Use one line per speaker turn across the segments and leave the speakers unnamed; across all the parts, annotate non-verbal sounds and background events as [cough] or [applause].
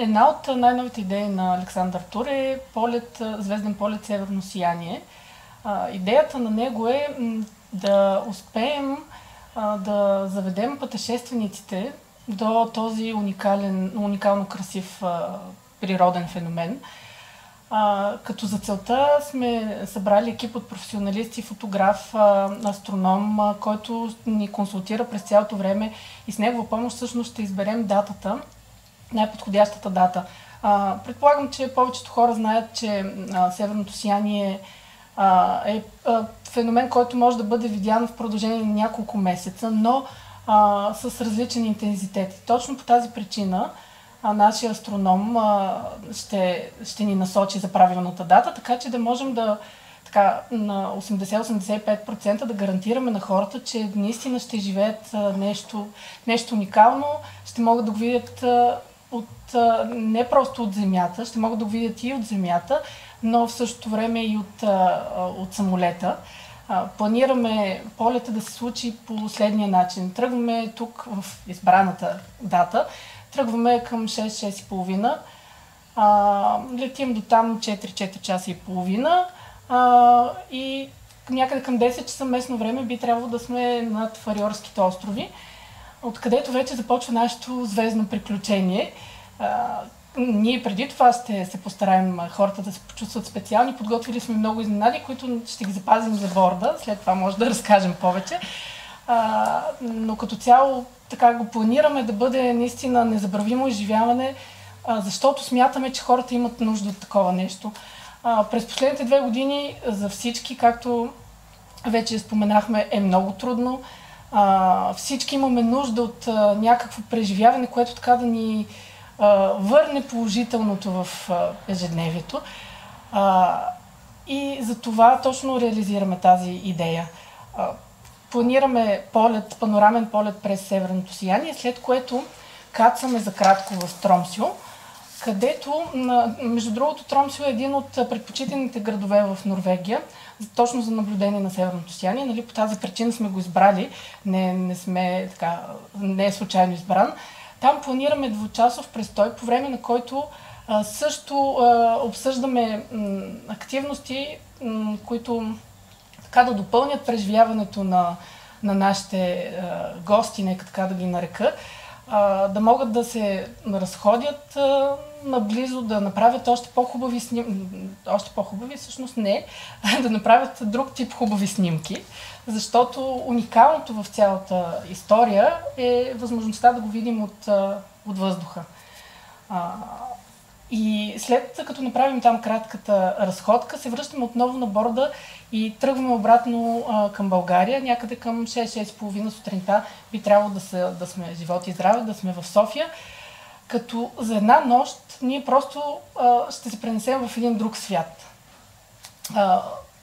една от най-новите идеи на Александър Тур е полет, звезден полет Северно сияние. Идеята на него е да успеем да заведем пътешествениците до този уникален, уникално красив природен феномен. А, като за целта сме събрали екип от професионалисти, фотограф, а, астроном, а, който ни консултира през цялото време и с негова помощ всъщност ще изберем датата, най-подходящата дата. А, предполагам, че повечето хора знаят, че а, Северното сияние а, е а, феномен, който може да бъде видян в продължение на няколко месеца, но а, с различен интензитет. Точно по тази причина а, нашия астроном а, ще, ще ни насочи за правилната дата, така че да можем да така, на 80-85% да гарантираме на хората, че наистина ще живеят нещо, нещо уникално, ще могат да го видят от, не просто от Земята, ще могат да го видят и от Земята, но в същото време и от, от самолета. Планираме полета да се случи по следния начин. Тръгваме тук в избраната дата, тръгваме към 6-6.30, а, летим до там 4-4 часа и половина и някъде към 10 часа местно време би трябвало да сме над Фариорските острови, откъдето вече започва нашето звездно приключение. А, ние преди това ще се постараем хората да се почувстват специални. Подготвили сме много изненади, които ще ги запазим за борда. След това може да [laughs] разкажем повече. А, но като цяло така го планираме да бъде наистина незабравимо изживяване, а, защото смятаме, че хората имат нужда от такова нещо. А, през последните две години за всички, както вече споменахме, е много трудно. А, всички имаме нужда от а, някакво преживяване, което така да ни а, върне положителното в а, ежедневието. А, и за това точно реализираме тази идея. А, планираме полет, панорамен полет през Северното сияние, след което кацаме за кратко в Тромсио, където, между другото, Тромсио е един от предпочитаните градове в Норвегия, точно за наблюдение на Северното сияние. Нали, по тази причина сме го избрали, не, не, сме, така, не е случайно избран. Там планираме двучасов престой, по време на който а, също а, обсъждаме м, активности, м, които така да допълнят преживяването на, на нашите а, гости, нека така да ги нарека, а, да могат да се разходят а, наблизо, да направят още по-хубави снимки, още по-хубави всъщност не, [laughs] да направят друг тип хубави снимки, защото уникалното в цялата история е възможността да го видим от, от въздуха. А, и след като направим там кратката разходка, се връщаме отново на борда и тръгваме обратно а, към България. Някъде към 6-6.30 сутринта би трябвало да, са, да сме животи и здраве, да сме в София. Като за една нощ ние просто а, ще се пренесем в един друг свят. А,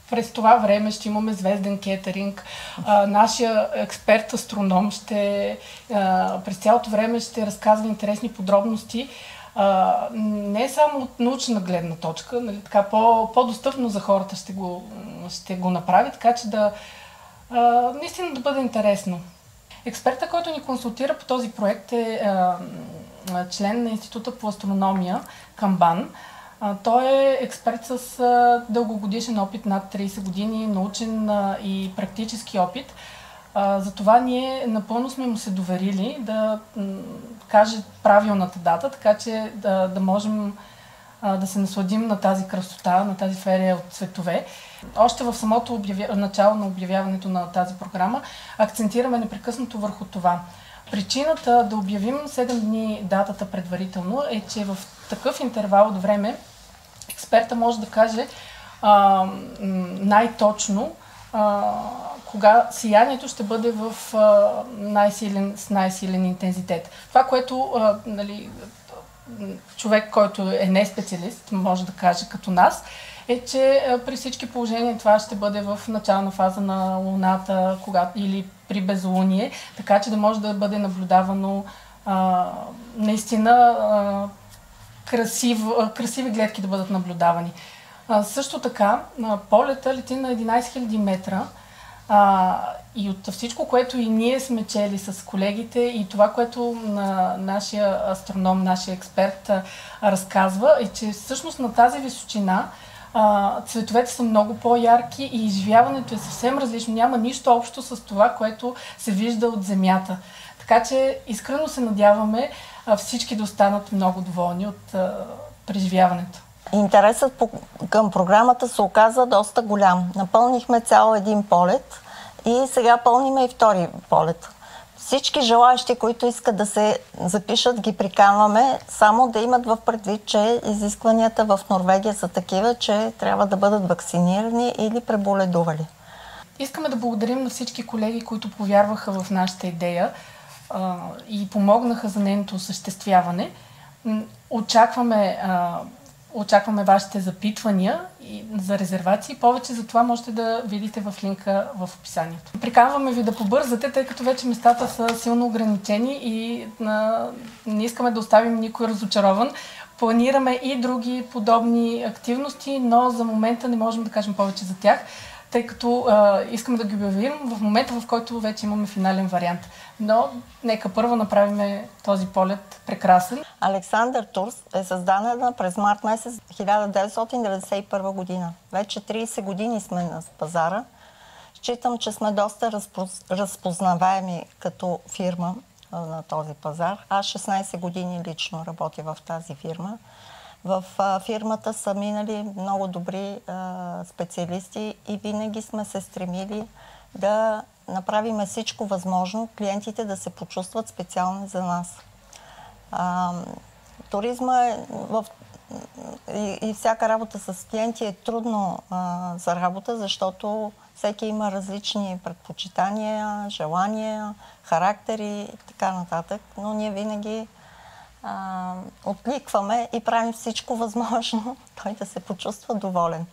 през това време ще имаме звезден кетеринг. А, нашия експерт астроном ще а, през цялото време ще разказва интересни подробности а, не само от научна гледна точка, нали, така по, по-достъпно за хората ще го, ще го направи, така че да а, наистина да бъде интересно. Експерта, който ни консултира по този проект е а, член на Института по астрономия Камбан. А, той е експерт с а, дългогодишен опит, над 30 години, научен а, и практически опит. А, затова ние напълно сме му се доверили да каже правилната дата, така че да, да можем а, да се насладим на тази красота, на тази ферия от цветове. Още в самото обявя... начало на обявяването на тази програма акцентираме непрекъснато върху това. Причината да обявим 7 дни датата предварително е, че в такъв интервал от време експерта може да каже а, най-точно а, кога сиянието ще бъде в най-силен, с най-силен интензитет. Това, което нали, човек, който е не специалист, може да каже като нас, е, че при всички положения това ще бъде в начална фаза на Луната когато, или при безлуние, така че да може да бъде наблюдавано а, наистина а, красив, а, красиви гледки да бъдат наблюдавани. А, също така, а, полета лети на 11 000 метра, А, и от всичко, което и ние сме чели с колегите и това, което на нашия астроном, нашия експерт а, разказва, е, че всъщност на тази височина а, цветовете са много по-ярки и изживяването е съвсем различно. Няма нищо общо с това, което се вижда от Земята. Така че искрено се надяваме а, всички да останат много доволни от а, преживяването.
Интересът по, към програмата се оказа доста голям. Напълнихме цял един полет и сега пълниме и втори полет. Всички желаящи, които искат да се запишат, ги приканваме, само да имат в предвид, че изискванията в Норвегия са такива, че трябва да бъдат вакцинирани или преболедували.
Искаме да благодарим на всички колеги, които повярваха в нашата идея а, и помогнаха за нейното осъществяване. Очакваме а, Очакваме вашите запитвания и за резервации. Повече за това можете да видите в линка в описанието. Приканваме ви да побързате, тъй като вече местата са силно ограничени и на... не искаме да оставим никой разочарован. Планираме и други подобни активности, но за момента не можем да кажем повече за тях тъй като а, искаме да ги обявим в момента, в който вече имаме финален вариант. Но нека първо направим този полет прекрасен.
Александър Турс е създадена през март месец 1991 година. Вече 30 години сме на пазара. Считам, че сме доста разпоз... разпознаваеми като фирма на този пазар. Аз 16 години лично работя в тази фирма. В фирмата са минали много добри специалисти и винаги сме се стремили да направим всичко възможно клиентите да се почувстват специални за нас. Туризма е в и, всяка работа с клиенти е трудно за работа, защото всеки има различни предпочитания, желания, характери и така нататък. Но ние винаги а, откликваме и правим всичко възможно [laughs] той да се почувства доволен.